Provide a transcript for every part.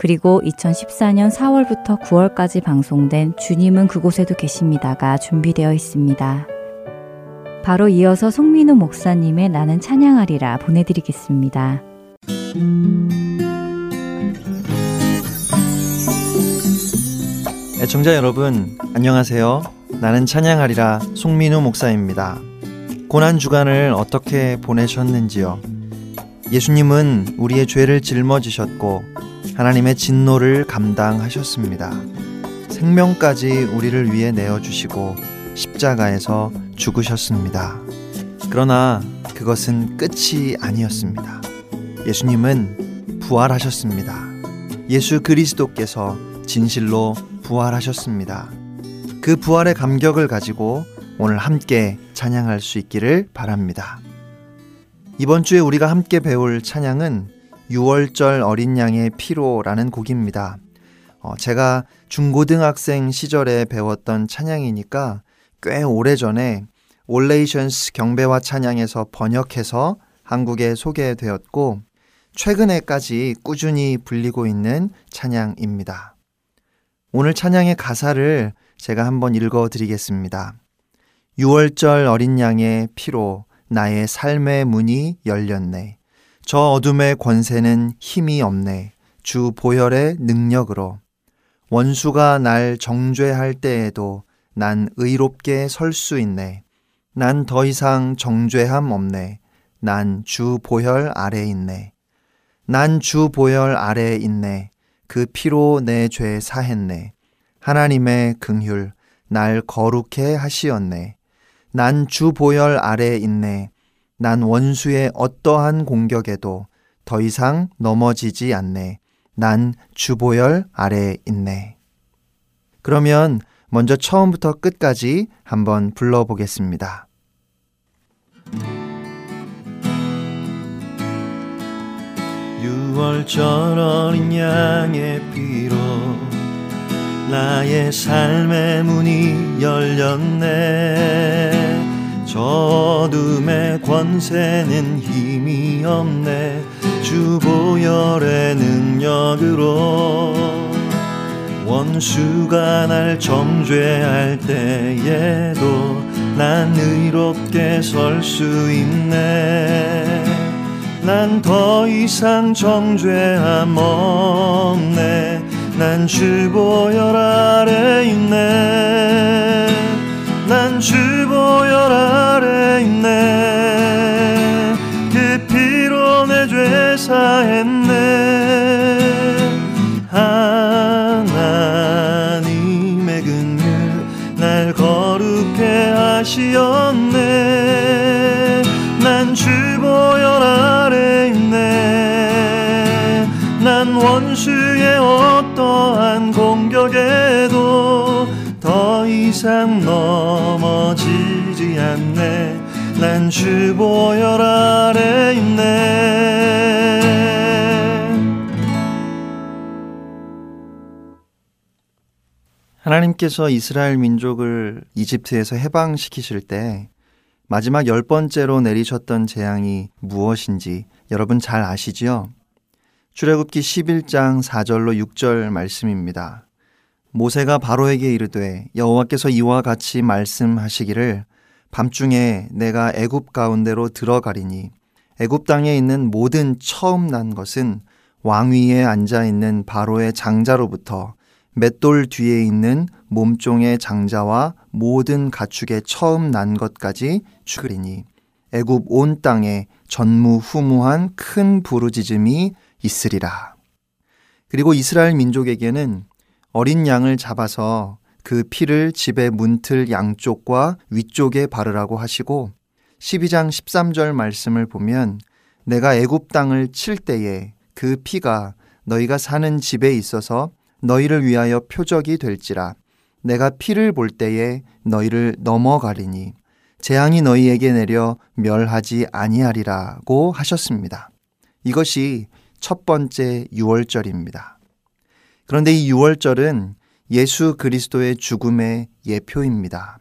그리고 2014년 4월부터 9월까지 방송된 주님은 그곳에도 계십니다가 준비되어 있습니다. 바로 이어서 송민우 목사님의 나는 찬양하리라 보내드리겠습니다. 애청자 여러분, 안녕하세요. 나는 찬양하리라 송민우 목사입니다. 고난 주간을 어떻게 보내셨는지요? 예수님은 우리의 죄를 짊어지셨고 하나님의 진노를 감당하셨습니다. 생명까지 우리를 위해 내어주시고 십자가에서 죽으셨습니다. 그러나 그것은 끝이 아니었습니다. 예수님은 부활하셨습니다. 예수 그리스도께서 진실로 부활하셨습니다. 그 부활의 감격을 가지고 오늘 함께 찬양할 수 있기를 바랍니다. 이번 주에 우리가 함께 배울 찬양은 유월절 어린 양의 피로라는 곡입니다. 어, 제가 중고등학생 시절에 배웠던 찬양이니까 꽤 오래전에 올네이션스 경배와 찬양에서 번역해서 한국에 소개되었고 최근에까지 꾸준히 불리고 있는 찬양입니다. 오늘 찬양의 가사를 제가 한번 읽어 드리겠습니다. 6월절 어린 양의 피로 나의 삶의 문이 열렸네. 저 어둠의 권세는 힘이 없네. 주 보혈의 능력으로. 원수가 날 정죄할 때에도 난 의롭게 설 수 있네. 난 더 이상 정죄함 없네. 난 주 보혈 아래 있네. 난 주 보혈 아래 있네. 그 피로 내 죄 사했네. 하나님의 긍휼 날 거룩해 하시었네. 난 주 보혈 아래 있네. 난 원수의 어떠한 공격에도 더 이상 넘어지지 않네. 난 주보혈 아래 있네. 그러면 먼저 처음부터 끝까지 한번 불러보겠습니다. 유월절 어린 양의 피로 나의 삶의 문이 열렸네 저 어둠의 권세는 힘이 없네. 주보혈의 능력으로 원수가 날 정죄할 때에도 난 의롭게 설 수 있네. 난 더 이상 정죄함 없네. 난 주보혈 아래 있네 난 주보혈 아래 있네. 그 피로 내 죄 사했네. 하나님의 긍휼 날 거룩해 하시었네. 난 주보혈 아래 있네. 난 원수의 어떠한 공격에도 더 이상 넘어지지 않네 난 주보혈 아래 있네 하나님께서 이스라엘 민족을 이집트에서 해방시키실 때 마지막 열 번째로 내리셨던 재앙이 무엇인지 여러분 잘 아시지요? 출애굽기 11장 4절로 6절 말씀입니다. 모세가 바로에게 이르되 여호와께서 이와 같이 말씀하시기를 밤중에 내가 애굽 가운데로 들어가리니 애굽 땅에 있는 모든 처음 난 것은 왕위에 앉아 있는 바로의 장자로부터 맷돌 뒤에 있는 몸종의 장자와 모든 가축의 처음 난 것까지 죽으리니 애굽 온 땅에 전무후무한 큰 부르짖음이 있으리라. 그리고 이스라엘 민족에게는 어린 양을 잡아서 그 피를 집의 문틀 양쪽과 위쪽에 바르라고 하시고 12장 13절 말씀을 보면 내가 애굽 땅을 칠 때에 그 피가 너희가 사는 집에 있어서 너희를 위하여 표적이 될지라 내가 피를 볼 때에 너희를 넘어가리니 재앙이 너희에게 내려 멸하지 아니하리라고 하셨습니다. 이것이 첫 번째 유월절입니다. 그런데 이 유월절은 예수 그리스도의 죽음의 예표입니다.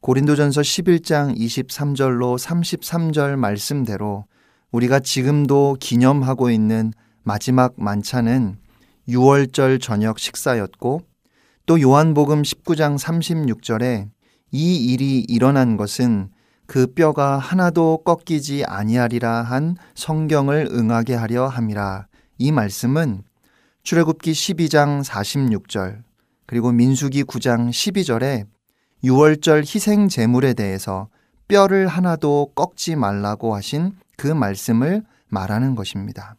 고린도전서 11장 23절로 33절 말씀대로 우리가 지금도 기념하고 있는 마지막 만찬은 6월절 저녁 식사였고 또 요한복음 19장 36절에 이 일이 일어난 것은 그 뼈가 하나도 꺾이지 아니하리라 한 성경을 응하게 하려 함이라. 이 말씀은 출애굽기 12장 46절 그리고 민수기 9장 12절에 6월절 희생 제물에 대해서 뼈를 하나도 꺾지 말라고 하신 그 말씀을 말하는 것입니다.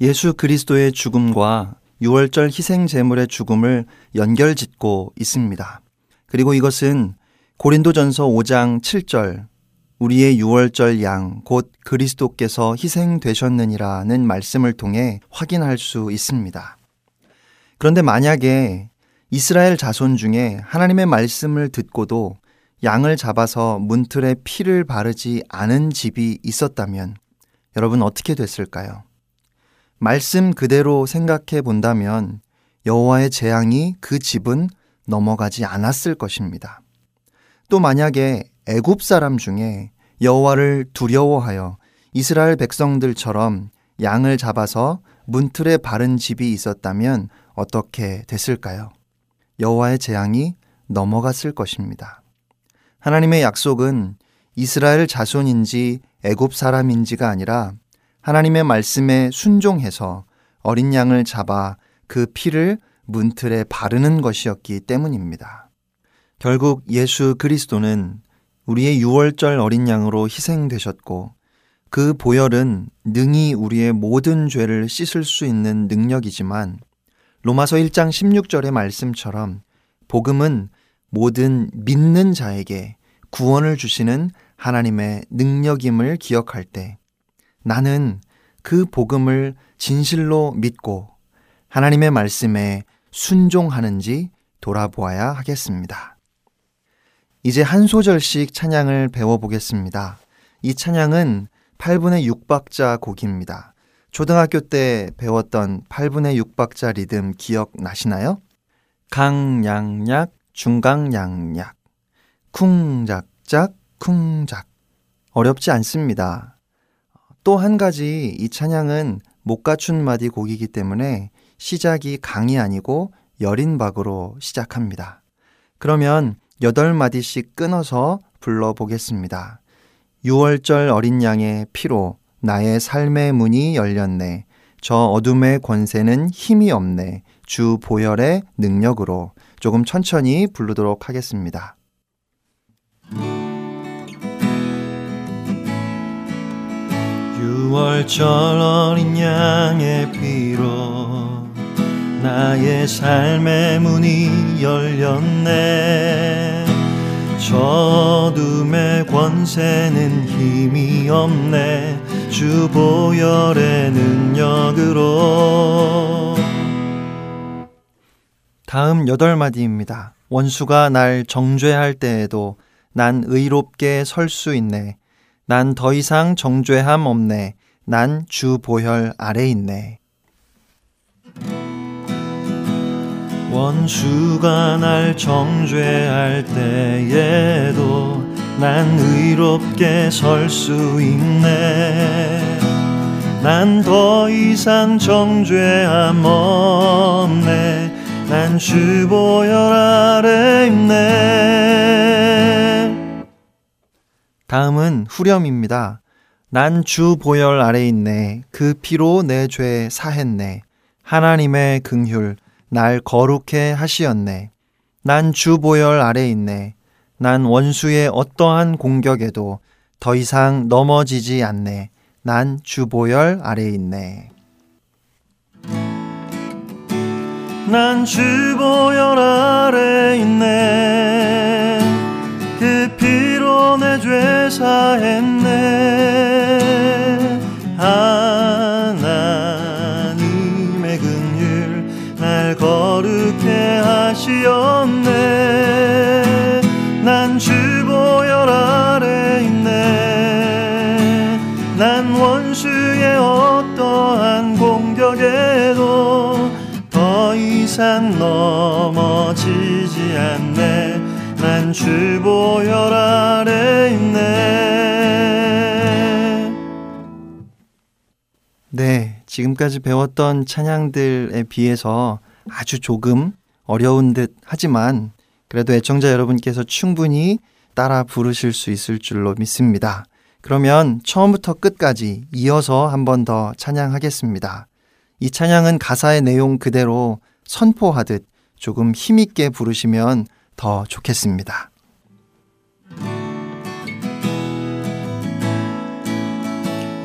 예수 그리스도의 죽음과 6월절 희생 제물의 죽음을 연결짓고 있습니다. 그리고 이것은 고린도전서 5장 7절 우리의 6월절 양 곧 그리스도께서 희생되셨느니라는 말씀을 통해 확인할 수 있습니다. 그런데 만약에 이스라엘 자손 중에 하나님의 말씀을 듣고도 양을 잡아서 문틀에 피를 바르지 않은 집이 있었다면 여러분 어떻게 됐을까요? 말씀 그대로 생각해 본다면 여호와의 재앙이 그 집은 넘어가지 않았을 것입니다. 또 만약에 애굽 사람 중에 여호와를 두려워하여 이스라엘 백성들처럼 양을 잡아서 문틀에 바른 집이 있었다면 어떻게 됐을까요? 여호와의 재앙이 넘어갔을 것입니다. 하나님의 약속은 이스라엘 자손인지 애굽 사람인지가 아니라 하나님의 말씀에 순종해서 어린 양을 잡아 그 피를 문틀에 바르는 것이었기 때문입니다. 결국 예수 그리스도는 우리의 유월절 어린 양으로 희생되셨고 그 보혈은 능히 우리의 모든 죄를 씻을 수 있는 능력이지만 로마서 1장 16절의 말씀처럼 복음은 모든 믿는 자에게 구원을 주시는 하나님의 능력임을 기억할 때 나는 그 복음을 진실로 믿고 하나님의 말씀에 순종하는지 돌아보아야 하겠습니다. 이제 한 소절씩 찬양을 배워보겠습니다. 이 찬양은 8분의 6박자 곡입니다. 초등학교 때 배웠던 8분의 6박자 리듬 기억나시나요? 강양약, 중강양약, 쿵작작, 쿵작. 어렵지 않습니다. 또 한 가지 이 찬양은 못 갖춘 마디 곡이기 때문에 시작이 강이 아니고 여린 박으로 시작합니다. 그러면 8마디씩 끊어서 불러보겠습니다. 6월절 어린 양의 피로 나의 삶의 문이 열렸네. 저 어둠의 권세는 힘이 없네. 주 보혈의 능력으로 조금 천천히 부르도록 하겠습니다. 유월절 어린 양의 피로 나의 삶의 문이 열렸네 저 어둠의 권세는 힘이 없네 주 보혈의 능력으로 다음 여덟 마디입니다. 원수가 날 정죄할 때에도 난 의롭게 설 수 있네. 난 더 이상 정죄함 없네. 난 주 보혈 아래 있네. 원수가 날 정죄할 때에도 난 의롭게 설 수 있네 난 더 이상 정죄함 없네 난 주 보혈 아래 있네 다음은 후렴입니다. 난 주 보혈 아래 있네. 그 피로 내 죄 사했네. 하나님의 긍휼 날 거룩해 하시었네. 난 주 보혈 아래 있네. 난 원수의 어떠한 공격에도 더 이상 넘어지지 않네. 난 주 보혈 아래 있네. 난 주 보혈 아래 있네 그 피로 내 죄 사했네 하 하시었네. 난 주보혈 아래 있네. 난 원수의 어떠한 공격에도 더 이상 넘어지지 않네. 난 주보혈 아래 있네. 네, 지금까지 배웠던 찬양들에 비해서 아주 조금 어려운 듯 하지만 그래도 애청자 여러분께서 충분히 따라 부르실 수 있을 줄로 믿습니다. 그러면 처음부터 끝까지 이어서 한 번 더 찬양하겠습니다. 이 찬양은 가사의 내용 그대로 선포하듯 조금 힘있게 부르시면 더 좋겠습니다.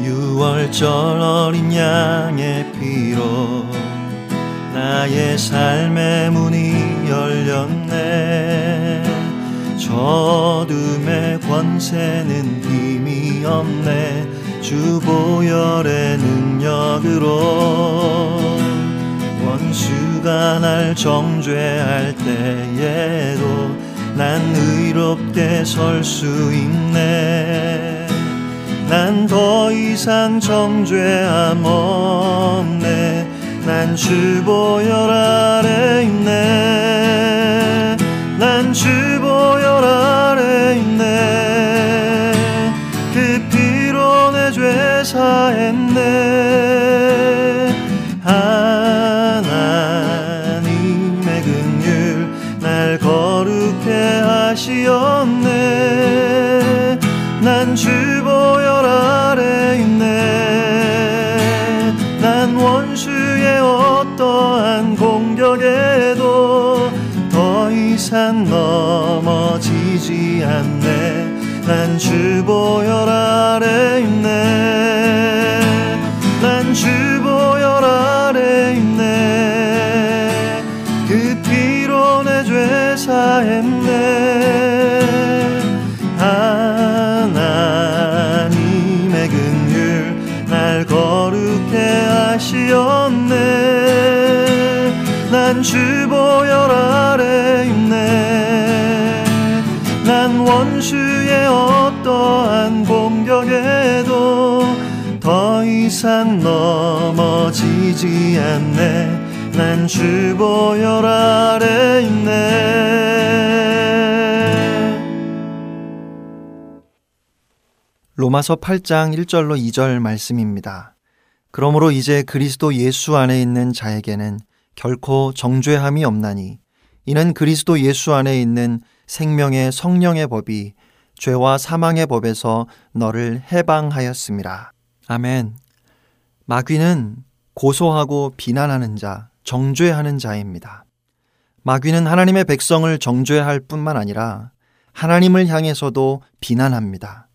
유월절 어린 양의 피로 나의 삶의 문이 열렸네. 저둠의 권세는 힘이 없네. 주 보혈의 능력으로 원수가 날 정죄할 때에도 난 의롭게 설 수 있네. 난 더 이상 정죄함 없네 난 주보혈 아래 있네. 난 주보혈 아래 있네. 그 피로 내 죄 사했네. 하나님의 긍휼 날 거룩해 하시었네. 난 주 더 이상 넘어지지 않네. 난 주보혈 아래 있네. 난 주보혈 아래 있네. 그 피로 내 죄 사했네. 하나님의 긍휼 날 거룩해 하시었네 난 주보혈 아래 있네. 난 원수의 어떠한 공격에도 더 이상 넘어지지 않네. 난 주보혈 아래 있네. 로마서 8장 1절로 2절 말씀입니다. 그러므로 이제 그리스도 예수 안에 있는 자에게는 결코 정죄함이 없나니 이는 그리스도 예수 안에 있는 생명의 성령의 법이 죄와 사망의 법에서 너를 해방하였습니다. 아멘. 마귀는 고소하고 비난하는 자, 정죄하는 자입니다. 마귀는 하나님의 백성을 정죄할 뿐만 아니라 하나님을 향해서도 비난합니다.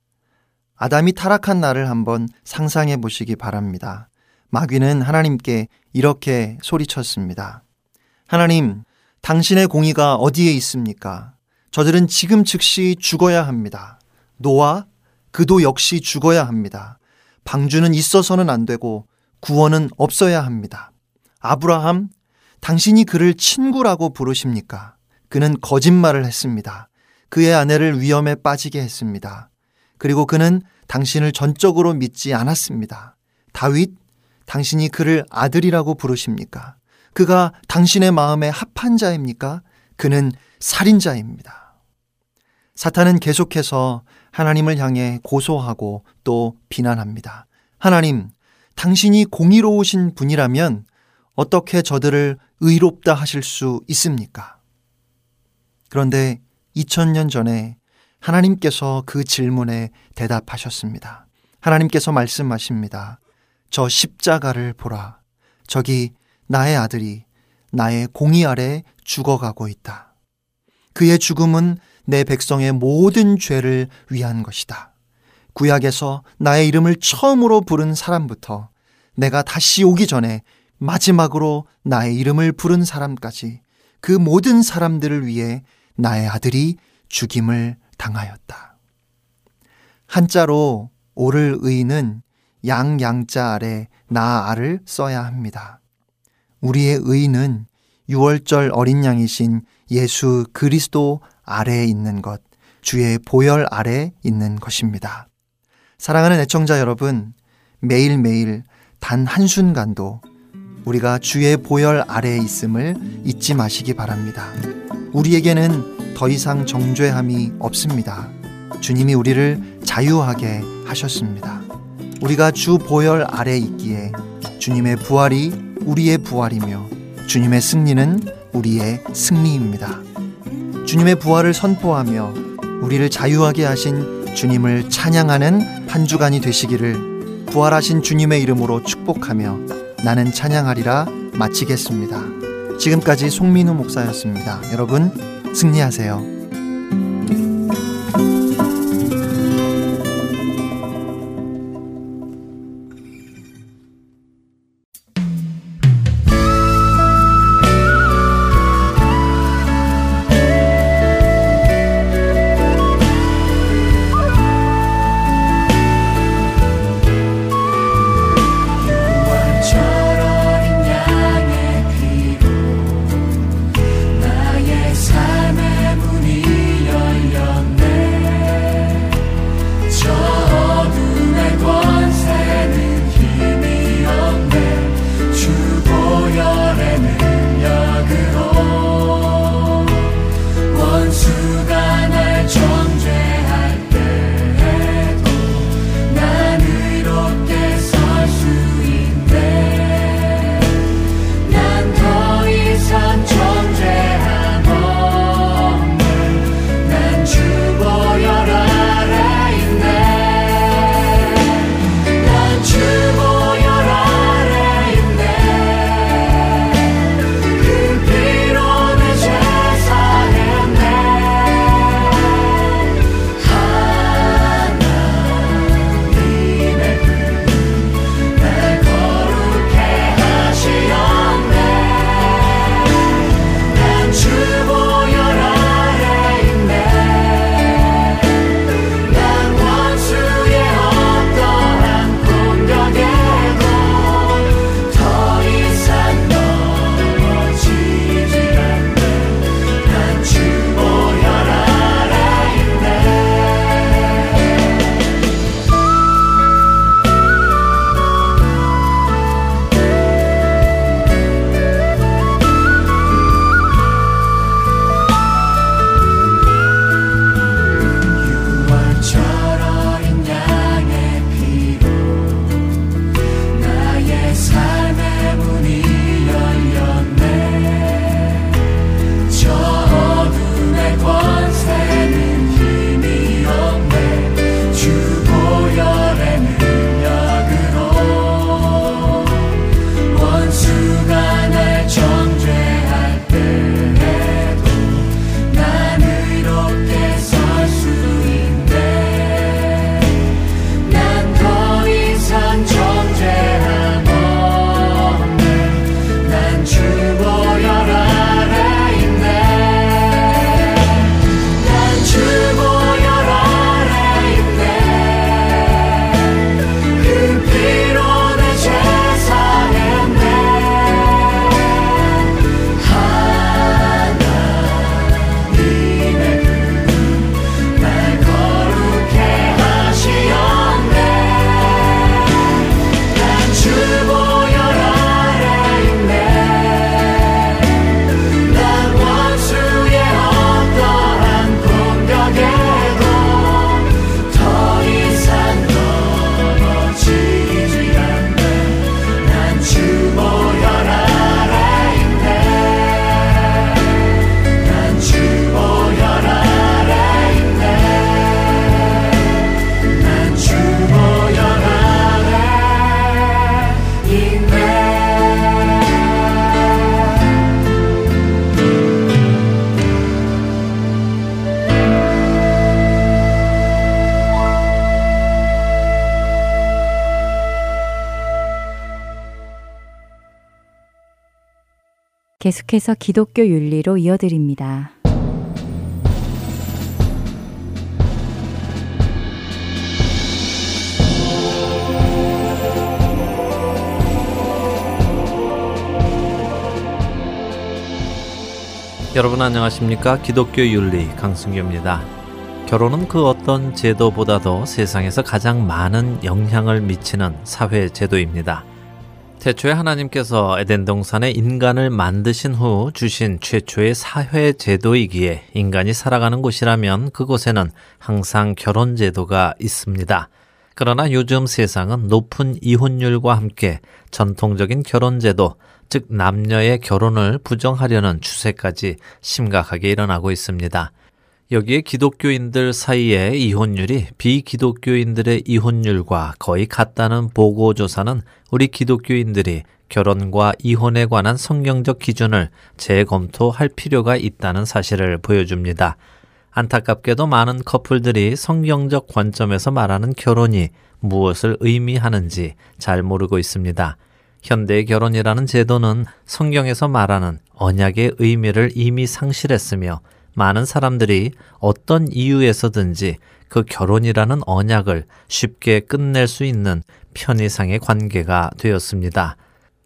아담이 타락한 날을 한번 상상해 보시기 바랍니다. 마귀는 하나님께 이렇게 소리쳤습니다. 하나님, 당신의 공의가 어디에 있습니까? 저들은 지금 즉시 죽어야 합니다. 노아, 그도 역시 죽어야 합니다. 방주는 있어서는 안 되고 구원은 없어야 합니다. 아브라함, 당신이 그를 친구라고 부르십니까? 그는 거짓말을 했습니다. 그의 아내를 위험에 빠지게 했습니다. 그리고 그는 당신을 전적으로 믿지 않았습니다. 다윗, 당신이 그를 아들이라고 부르십니까? 그가 당신의 마음에 합한 자입니까? 그는 살인자입니다. 사탄은 계속해서 하나님을 향해 고소하고 또 비난합니다. 하나님, 당신이 공의로우신 분이라면 어떻게 저들을 의롭다 하실 수 있습니까? 그런데 2000년 전에 하나님께서 그 질문에 대답하셨습니다. 하나님께서 말씀하십니다. 저 십자가를 보라. 저기 나의 아들이 나의 공의 아래 죽어가고 있다. 그의 죽음은 내 백성의 모든 죄를 위한 것이다. 구약에서 나의 이름을 처음으로 부른 사람부터 내가 다시 오기 전에 마지막으로 나의 이름을 부른 사람까지 그 모든 사람들을 위해 나의 아들이 죽임을 당하였다. 한자로 오를 의는 양 양자 아래 나 알을 써야 합니다. 우리의 의는 유월절 어린 양이신 예수 그리스도 아래에 있는 것, 주의 보혈 아래 있는 것입니다. 사랑하는 애청자 여러분, 매일매일 단 한순간도 우리가 주의 보혈 아래에 있음을 잊지 마시기 바랍니다. 우리에게는 더 이상 정죄함이 없습니다. 주님이 우리를 자유하게 하셨습니다. 우리가 주 보혈 아래 있기에 주님의 부활이 우리의 부활이며 주님의 승리는 우리의 승리입니다. 주님의 부활을 선포하며 우리를 자유하게 하신 주님을 찬양하는 한 주간이 되시기를 부활하신 주님의 이름으로 축복하며 나는 찬양하리라 마치겠습니다. 지금까지 송민우 목사였습니다. 여러분 승리하세요. 계속해서 기독교 윤리로 이어드립니다. 여러분 안녕하십니까? 기독교 윤리 강승규입니다. 결혼은 그 어떤 제도보다도 세상에서 가장 많은 영향을 미치는 사회 제도입니다. 태초에 하나님께서 에덴 동산에 인간을 만드신 후 주신 최초의 사회 제도이기에 인간이 살아가는 곳이라면 그곳에는 항상 결혼 제도가 있습니다. 그러나 요즘 세상은 높은 이혼율과 함께 전통적인 결혼 제도, 즉 남녀의 결혼을 부정하려는 추세까지 심각하게 일어나고 있습니다. 여기에 기독교인들 사이의 이혼율이 비기독교인들의 이혼율과 거의 같다는 보고조사는 우리 기독교인들이 결혼과 이혼에 관한 성경적 기준을 재검토할 필요가 있다는 사실을 보여줍니다. 안타깝게도 많은 커플들이 성경적 관점에서 말하는 결혼이 무엇을 의미하는지 잘 모르고 있습니다. 현대의 결혼이라는 제도는 성경에서 말하는 언약의 의미를 이미 상실했으며 많은 사람들이 어떤 이유에서든지 그 결혼이라는 언약을 쉽게 끝낼 수 있는 편의상의 관계가 되었습니다.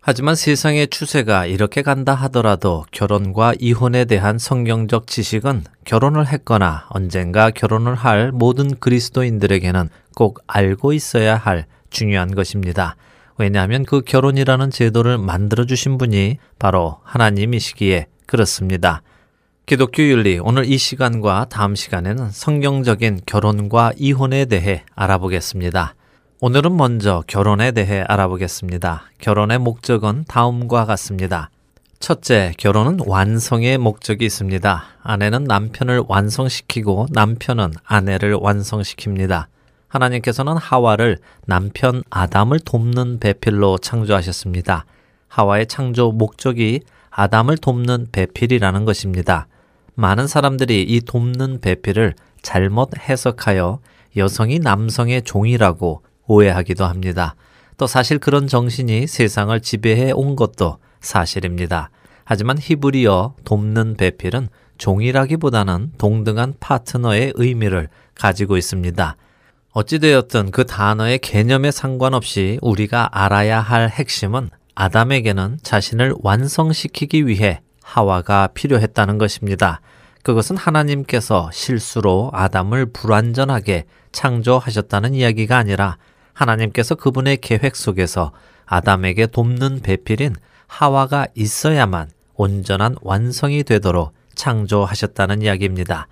하지만 세상의 추세가 이렇게 간다 하더라도 결혼과 이혼에 대한 성경적 지식은 결혼을 했거나 언젠가 결혼을 할 모든 그리스도인들에게는 꼭 알고 있어야 할 중요한 것입니다. 왜냐하면 그 결혼이라는 제도를 만들어주신 분이 바로 하나님이시기에 그렇습니다. 기독교 윤리 오늘 이 시간과 다음 시간에는 성경적인 결혼과 이혼에 대해 알아보겠습니다. 오늘은 먼저 결혼에 대해 알아보겠습니다. 결혼의 목적은 다음과 같습니다. 첫째, 결혼은 완성의 목적이 있습니다. 아내는 남편을 완성시키고 남편은 아내를 완성시킵니다. 하나님께서는 하와를 남편 아담을 돕는 배필로 창조하셨습니다. 하와의 창조 목적이 아담을 돕는 배필이라는 것입니다. 많은 사람들이 이 돕는 배필을 잘못 해석하여 여성이 남성의 종이라고 오해하기도 합니다. 또 사실 그런 정신이 세상을 지배해 온 것도 사실입니다. 하지만 히브리어 돕는 배필은 종이라기보다는 동등한 파트너의 의미를 가지고 있습니다. 어찌되었든 그 단어의 개념에 상관없이 우리가 알아야 할 핵심은 아담에게는 자신을 완성시키기 위해 하와가 필요했다는 것입니다. 그것은 하나님께서 실수로 아담을 불완전하게 창조하셨다는 이야기가 아니라 하나님께서 그분의 계획 속에서 아담에게 돕는 배필인 하와가 있어야만 온전한 완성이 되도록 창조하셨다는 이야기입니다.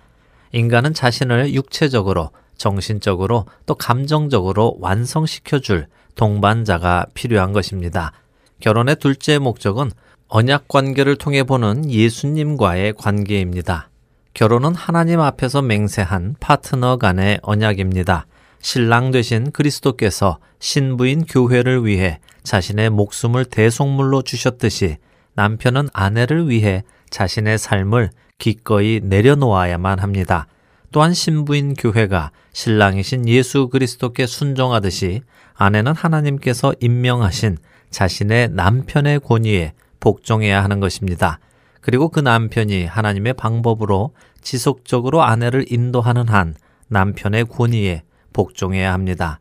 인간은 자신을 육체적으로 정신적으로 또 감정적으로 완성시켜줄 동반자가 필요한 것입니다. 결혼의 둘째 목적은 언약 관계를 통해 보는 예수님과의 관계입니다. 결혼은 하나님 앞에서 맹세한 파트너 간의 언약입니다. 신랑 되신 그리스도께서 신부인 교회를 위해 자신의 목숨을 대속물로 주셨듯이 남편은 아내를 위해 자신의 삶을 기꺼이 내려놓아야만 합니다. 또한 신부인 교회가 신랑이신 예수 그리스도께 순종하듯이 아내는 하나님께서 임명하신 자신의 남편의 권위에 복종해야 하는 것입니다. 그리고 그 남편이 하나님의 방법으로 지속적으로 아내를 인도하는 한 남편의 권위에 복종해야 합니다.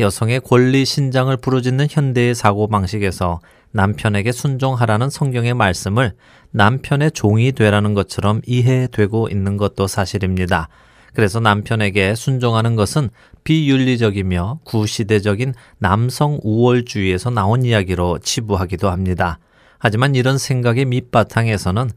여성의 권리 신장을 부르짖는 현대의 사고방식에서 남편에게 순종하라는 성경의 말씀을 남편의 종이 되라는 것처럼 이해되고 있는 것도 사실입니다. 그래서 남편에게 순종하는 것은 비윤리적이며 구시대적인 남성 우월주의에서 나온 이야기로 치부하기도 합니다. 하지만 이런 생각의 밑바탕에서는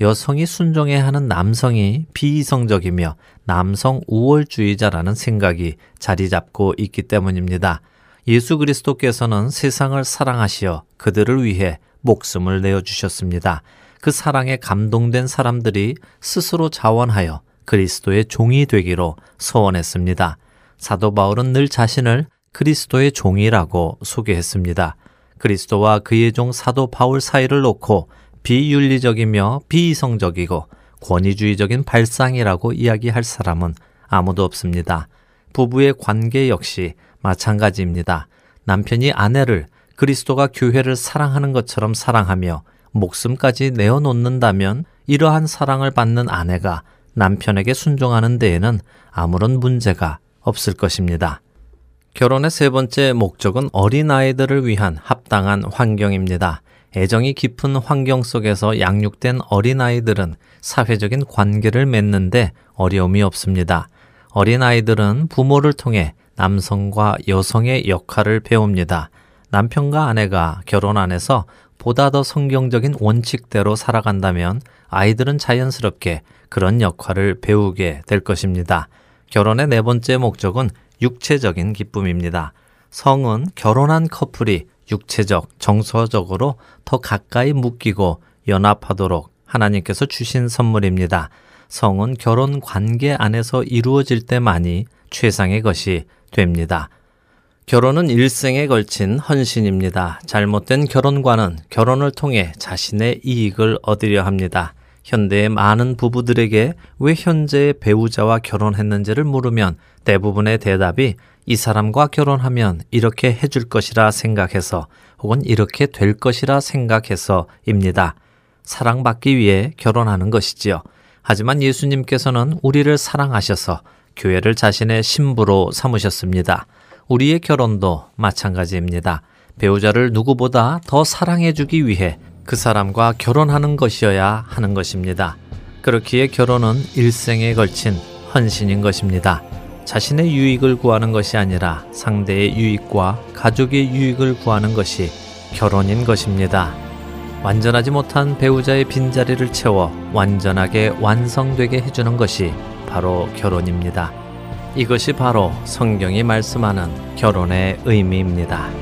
여성이 순종해야 하는 남성이 비이성적이며 남성 우월주의자라는 생각이 자리 잡고 있기 때문입니다. 예수 그리스도께서는 세상을 사랑하시어 그들을 위해 목숨을 내어 주셨습니다. 그 사랑에 감동된 사람들이 스스로 자원하여 그리스도의 종이 되기로 소원했습니다. 사도 바울은 늘 자신을 그리스도의 종이라고 소개했습니다. 그리스도와 그의 종 사도 바울 사이를 놓고 비윤리적이며 비이성적이고 권위주의적인 발상이라고 이야기할 사람은 아무도 없습니다. 부부의 관계 역시 마찬가지입니다. 남편이 아내를 그리스도가 교회를 사랑하는 것처럼 사랑하며 목숨까지 내어놓는다면 이러한 사랑을 받는 아내가 남편에게 순종하는 데에는 아무런 문제가 없을 것입니다. 결혼의 세 번째 목적은 어린아이들을 위한 합당한 환경입니다. 애정이 깊은 환경 속에서 양육된 어린아이들은 사회적인 관계를 맺는데 어려움이 없습니다. 어린아이들은 부모를 통해 남성과 여성의 역할을 배웁니다. 남편과 아내가 결혼 안에서 보다 더 성경적인 원칙대로 살아간다면 아이들은 자연스럽게 그런 역할을 배우게 될 것입니다. 결혼의 네 번째 목적은 육체적인 기쁨입니다. 성은 결혼한 커플이 육체적, 정서적으로 더 가까이 묶이고 연합하도록 하나님께서 주신 선물입니다. 성은 결혼 관계 안에서 이루어질 때만이 최상의 것이 됩니다. 결혼은 일생에 걸친 헌신입니다. 잘못된 결혼관은 결혼을 통해 자신의 이익을 얻으려 합니다. 현대의 많은 부부들에게 왜 현재의 배우자와 결혼했는지를 물으면 대부분의 대답이 이 사람과 결혼하면 이렇게 해줄 것이라 생각해서 혹은 이렇게 될 것이라 생각해서입니다. 사랑받기 위해 결혼하는 것이지요. 하지만 예수님께서는 우리를 사랑하셔서 교회를 자신의 신부로 삼으셨습니다. 우리의 결혼도 마찬가지입니다. 배우자를 누구보다 더 사랑해주기 위해 그 사람과 결혼하는 것이어야 하는 것입니다. 그렇기에 결혼은 일생에 걸친 헌신인 것입니다. 자신의 유익을 구하는 것이 아니라 상대의 유익과 가족의 유익을 구하는 것이 결혼인 것입니다. 완전하지 못한 배우자의 빈자리를 채워 완전하게 완성되게 해주는 것이 바로 결혼입니다. 이것이 바로 성경이 말씀하는 결혼의 의미입니다.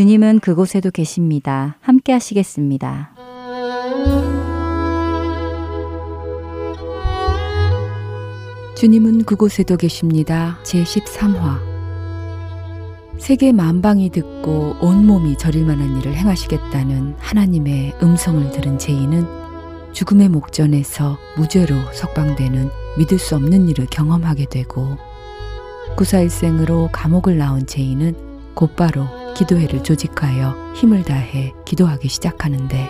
주님은 그곳에도 계십니다. 함께 하시겠습니다. 주님은 그곳에도 계십니다. 제13화 세계 만방이 듣고 온몸이 저릴 만한 일을 행하시겠다는 하나님의 음성을 들은 제인은 죽음의 목전에서 무죄로 석방되는 믿을 수 없는 일을 경험하게 되고 구사일생으로 감옥을 나온 제인은 곧바로 기도회를 조직하여 힘을 다해 기도하기 시작하는데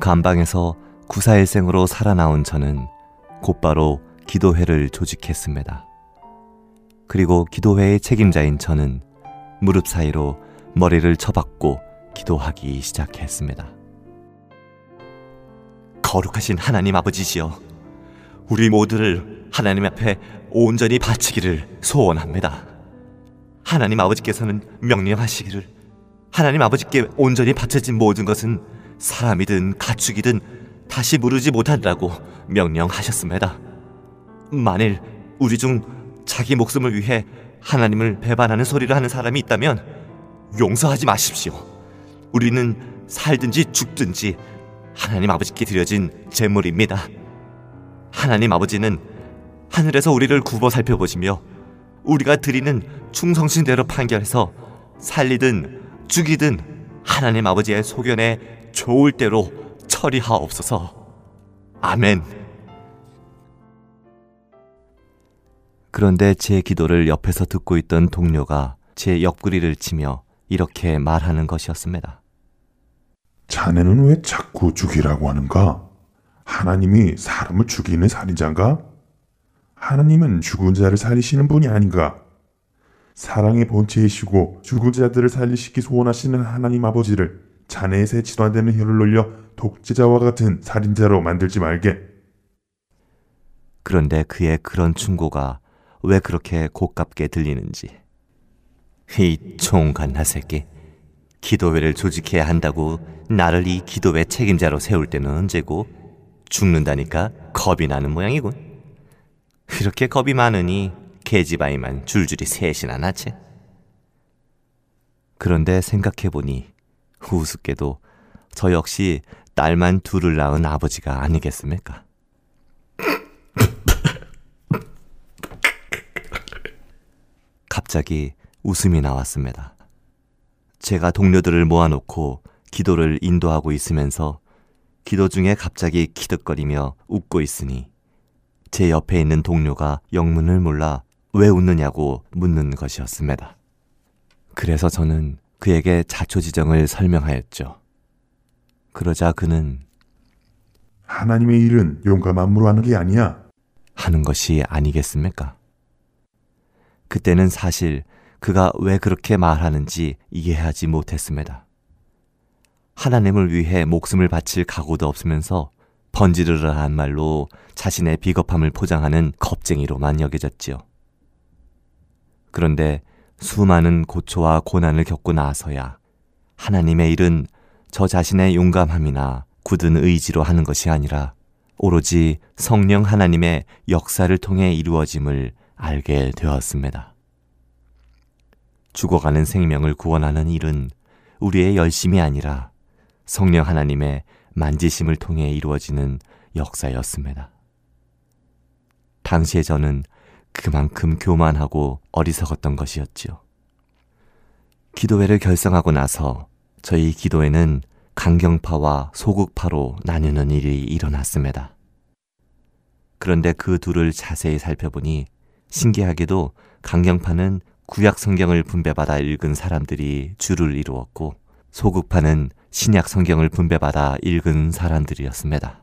감방에서 구사일생으로 살아나온 저는 곧바로 기도회를 조직했습니다. 그리고 기도회의 책임자인 저는 무릎 사이로 머리를 쳐박고 기도하기 시작했습니다. 거룩하신 하나님 아버지시여, 우리 모두를 하나님 앞에 온전히 바치기를 소원합니다. 하나님 아버지께서는 명령하시기를 하나님 아버지께 온전히 바쳐진 모든 것은 사람이든 가축이든 다시 무르지 못한다고 명령하셨습니다. 만일 우리 중 자기 목숨을 위해 하나님을 배반하는 소리를 하는 사람이 있다면 용서하지 마십시오. 우리는 살든지 죽든지 하나님 아버지께 드려진 제물입니다. 하나님 아버지는 하늘에서 우리를 굽어 살펴보시며 우리가 드리는 충성심대로 판결해서 살리든 죽이든 하나님 아버지의 소견에 좋을 대로 처리하옵소서. 아멘. 그런데 제 기도를 옆에서 듣고 있던 동료가 제 옆구리를 치며 이렇게 말하는 것이었습니다. 자네는 왜 자꾸 죽이라고 하는가? 하나님이 사람을 죽이는 살인자인가? 하나님은 죽은 자를 살리시는 분이 아닌가? 사랑의 본체이시고 죽은 자들을 살리시기 소원하시는 하나님 아버지를 자네의 새치도 안 되는 혀를 놀려 독재자와 같은 살인자로 만들지 말게. 그런데 그의 그런 충고가 왜 그렇게 고깝게 들리는지. 이 총간나 새끼. 기도회를 조직해야 한다고 나를 이 기도회 책임자로 세울 때는 언제고 죽는다니까 겁이 나는 모양이군. 이렇게 겁이 많으니 계집아이만 줄줄이 셋이나 낳지. 그런데 생각해보니 우습게도 저 역시 딸만 둘을 낳은 아버지가 아니겠습니까? 갑자기 웃음이 나왔습니다. 제가 동료들을 모아놓고 기도를 인도하고 있으면서 기도 중에 갑자기 키득거리며 웃고 있으니 제 옆에 있는 동료가 영문을 몰라 왜 웃느냐고 묻는 것이었습니다. 그래서 저는 그에게 자초지정을 설명하였죠. 그러자 그는 하나님의 일은 용감함으로 하는 게 아니야. 하는 것이 아니겠습니까? 그때는 사실 그가 왜 그렇게 말하는지 이해하지 못했습니다. 하나님을 위해 목숨을 바칠 각오도 없으면서 번지르르한 말로 자신의 비겁함을 포장하는 겁쟁이로만 여겨졌지요. 그런데 수많은 고초와 고난을 겪고 나서야 하나님의 일은 저 자신의 용감함이나 굳은 의지로 하는 것이 아니라 오로지 성령 하나님의 역사를 통해 이루어짐을 알게 되었습니다. 죽어가는 생명을 구원하는 일은 우리의 열심이 아니라 성령 하나님의 만지심을 통해 이루어지는 역사였습니다. 당시에 저는 그만큼 교만하고 어리석었던 것이었지요. 기도회를 결성하고 나서 저희 기도회는 강경파와 소극파로 나뉘는 일이 일어났습니다. 그런데 그 둘을 자세히 살펴보니 신기하게도 강경파는 구약 성경을 분배받아 읽은 사람들이 주를 이루었고 소극파는 신약 성경을 분배받아 읽은 사람들이었습니다.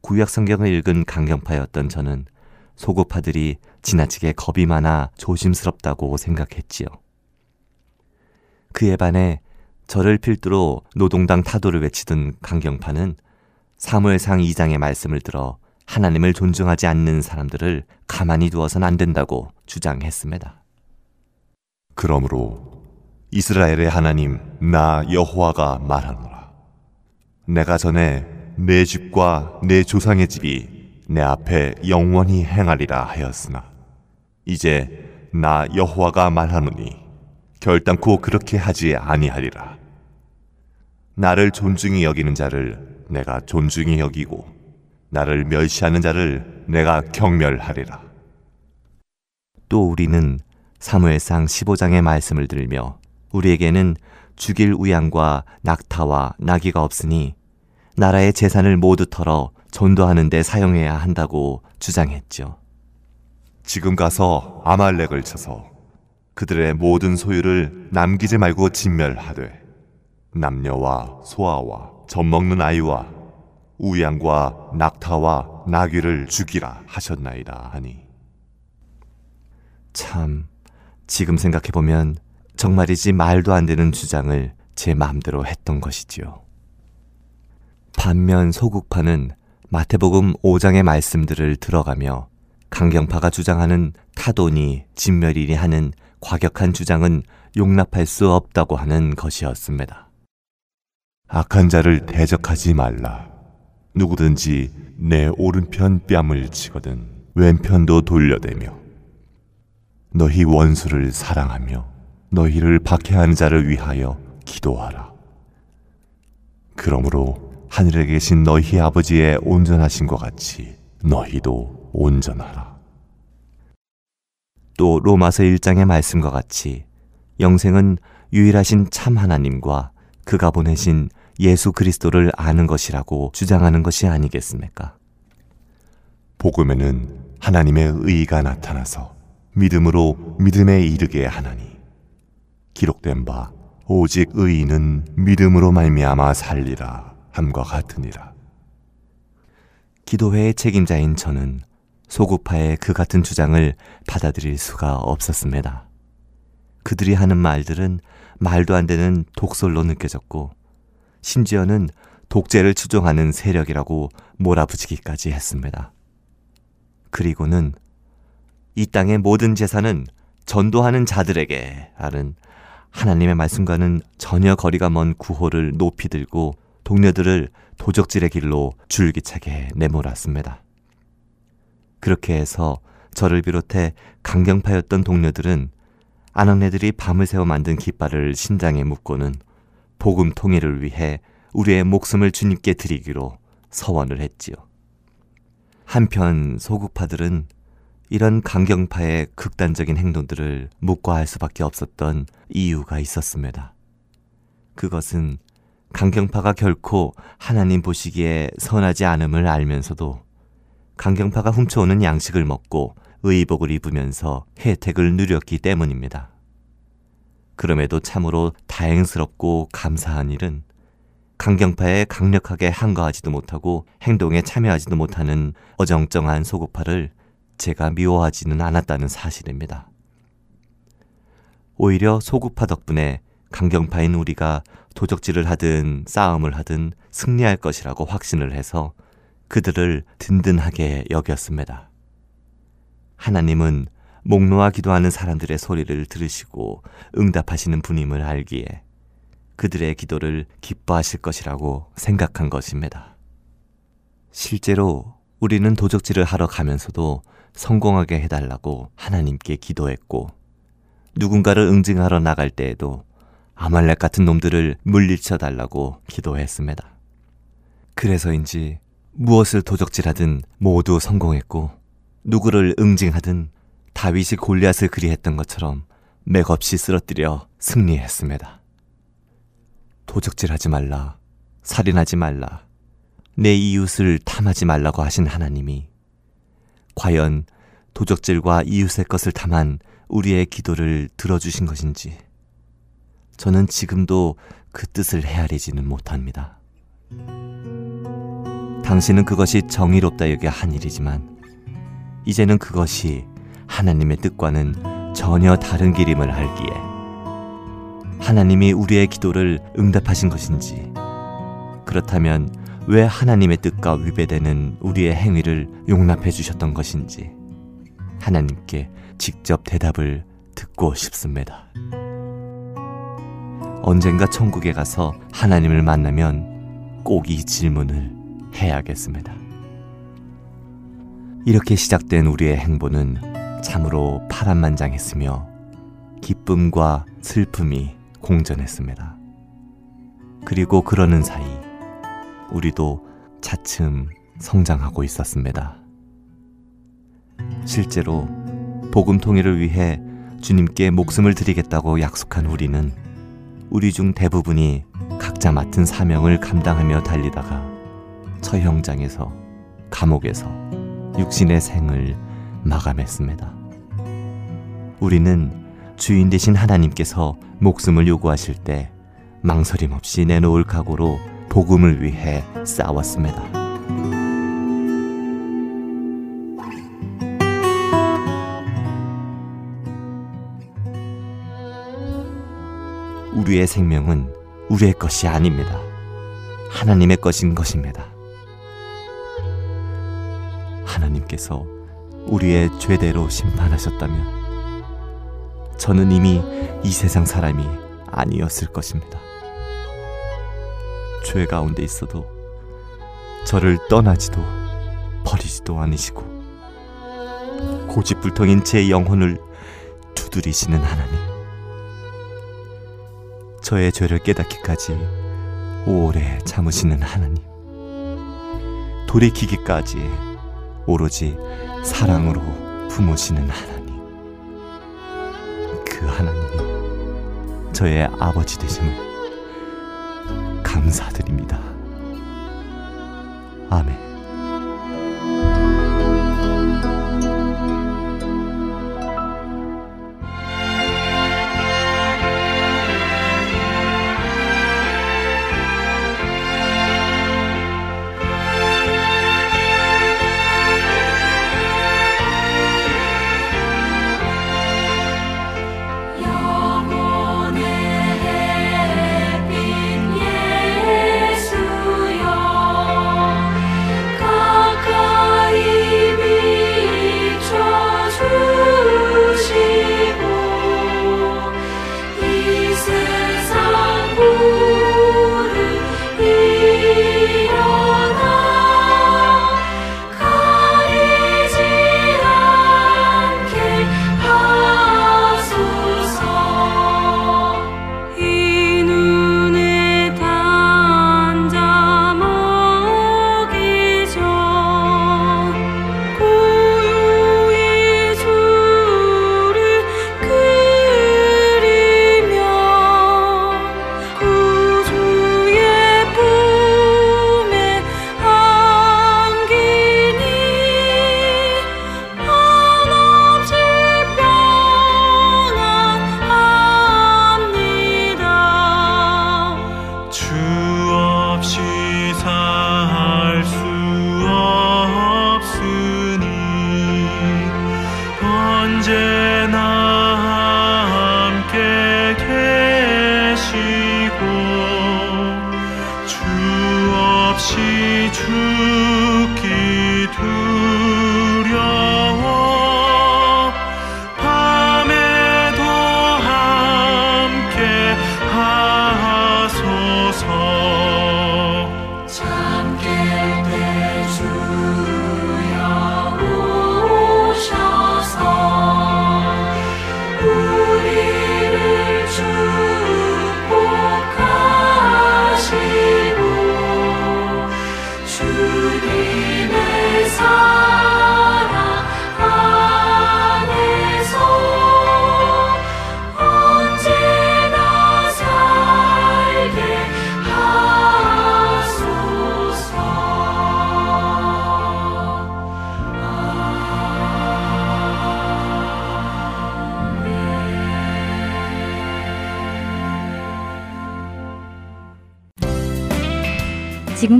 구약 성경을 읽은 강경파였던 저는 소극파들이 지나치게 겁이 많아 조심스럽다고 생각했지요. 그에 반해 저를 필두로 노동당 타도를 외치던 강경파는 사무엘상 2장의 말씀을 들어 하나님을 존중하지 않는 사람들을 가만히 두어선 안 된다고 주장했습니다. 그러므로 이스라엘의 하나님 나 여호와가 말하노라. 내가 전에 내 집과 내 조상의 집이 내 앞에 영원히 행하리라 하였으나 이제 나 여호와가 말하노니 결단코 그렇게 하지 아니하리라. 나를 존중히 여기는 자를 내가 존중히 여기고 나를 멸시하는 자를 내가 경멸하리라. 또 우리는 사무엘상 15장의 말씀을 들며 우리에게는 죽일 우양과 낙타와 나귀가 없으니 나라의 재산을 모두 털어 전도하는 데 사용해야 한다고 주장했죠. 지금 가서 아말렉을 쳐서 그들의 모든 소유를 남기지 말고 진멸하되 남녀와 소아와 젖먹는 아이와 우양과 낙타와 나귀를 죽이라 하셨나이다 하니 참 지금 생각해 보면 정말이지 말도 안 되는 주장을 제 마음대로 했던 것이지요. 반면 소국파는 마태복음 5장의 말씀들을 들어가며 강경파가 주장하는 타도니 진멸이니 하는 과격한 주장은 용납할 수 없다고 하는 것이었습니다. 악한 자를 대적하지 말라. 누구든지 내 오른편 뺨을 치거든 왼편도 돌려대며 너희 원수를 사랑하며 너희를 박해하는 자를 위하여 기도하라. 그러므로 하늘에 계신 너희 아버지의 온전하신 것 같이 너희도 온전하라. 또 로마서 1장의 말씀과 같이 영생은 유일하신 참 하나님과 그가 보내신 예수 그리스도를 아는 것이라고 주장하는 것이 아니겠습니까? 복음에는 하나님의 의가 나타나서 믿음으로 믿음에 이르게 하나니 기록된 바 오직 의인은 믿음으로 말미암아 살리라 함과 같으니라. 기도회의 책임자인 저는 소구파의 그 같은 주장을 받아들일 수가 없었습니다. 그들이 하는 말들은 말도 안 되는 독설로 느껴졌고 심지어는 독재를 추종하는 세력이라고 몰아붙이기까지 했습니다. 그리고는 이 땅의 모든 재산은 전도하는 자들에게 하는 하나님의 말씀과는 전혀 거리가 먼 구호를 높이 들고 동료들을 도적질의 길로 줄기차게 내몰았습니다. 그렇게 해서 저를 비롯해 강경파였던 동료들은 아낙네들이 밤을 새워 만든 깃발을 신장에 묶고는 복음 통일을 위해 우리의 목숨을 주님께 드리기로 서원을 했지요. 한편 소국파들은 이런 강경파의 극단적인 행동들을 묵과할 수밖에 없었던 이유가 있었습니다. 그것은 강경파가 결코 하나님 보시기에 선하지 않음을 알면서도 강경파가 훔쳐오는 양식을 먹고 의복을 입으면서 혜택을 누렸기 때문입니다. 그럼에도 참으로 다행스럽고 감사한 일은 강경파에 강력하게 항거하지도 못하고 행동에 참여하지도 못하는 어정쩡한 소고파를 제가 미워하지는 않았다는 사실입니다. 오히려 소구파 덕분에 강경파인 우리가 도적질을 하든 싸움을 하든 승리할 것이라고 확신을 해서 그들을 든든하게 여겼습니다. 하나님은 목 놓아 기도하는 사람들의 소리를 들으시고 응답하시는 분임을 알기에 그들의 기도를 기뻐하실 것이라고 생각한 것입니다. 실제로 우리는 도적질을 하러 가면서도 성공하게 해달라고 하나님께 기도했고 누군가를 응징하러 나갈 때에도 아말렉 같은 놈들을 물리쳐 달라고 기도했습니다. 그래서인지 무엇을 도적질하든 모두 성공했고 누구를 응징하든 다윗이 골리앗을 그리했던 것처럼 맥없이 쓰러뜨려 승리했습니다. 도적질하지 말라, 살인하지 말라, 내 이웃을 탐하지 말라고 하신 하나님이 과연 도적질과 이웃의 것을 탐한 우리의 기도를 들어주신 것인지 저는 지금도 그 뜻을 헤아리지는 못합니다. 당신은 그것이 정의롭다 여겨 한 일이지만 이제는 그것이 하나님의 뜻과는 전혀 다른 길임을 알기에 하나님이 우리의 기도를 응답하신 것인지 그렇다면 왜 하나님의 뜻과 위배되는 우리의 행위를 용납해 주셨던 것인지 하나님께 직접 대답을 듣고 싶습니다. 언젠가 천국에 가서 하나님을 만나면 꼭 이 질문을 해야겠습니다. 이렇게 시작된 우리의 행보는 참으로 파란만장했으며 기쁨과 슬픔이 공존했습니다. 그리고 그러는 사이 우리도 차츰 성장하고 있었습니다. 실제로 복음 통일을 위해 주님께 목숨을 드리겠다고 약속한 우리는 우리 중 대부분이 각자 맡은 사명을 감당하며 달리다가 처형장에서 감옥에서 육신의 생을 마감했습니다. 우리는 주인 되신 하나님께서 목숨을 요구하실 때 망설임 없이 내놓을 각오로 복음을 위해 싸웠습니다. 우리의 생명은 우리의 것이 아닙니다. 하나님의 것인 것입니다. 하나님께서 우리의 죄대로 심판하셨다면 저는 이미 이 세상 사람이 아니었을 것입니다. 죄 가운데 있어도 저를 떠나지도 버리지도 않으시고 고집불통인 제 영혼을 두드리시는 하나님. 저의 죄를 깨닫기까지 오래 참으시는 하나님. 돌이키기까지 오로지 사랑으로 품으시는 하나님. 그 하나님이 저의 아버지 되심을 감사드립니다.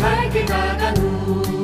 Vai que nada nunca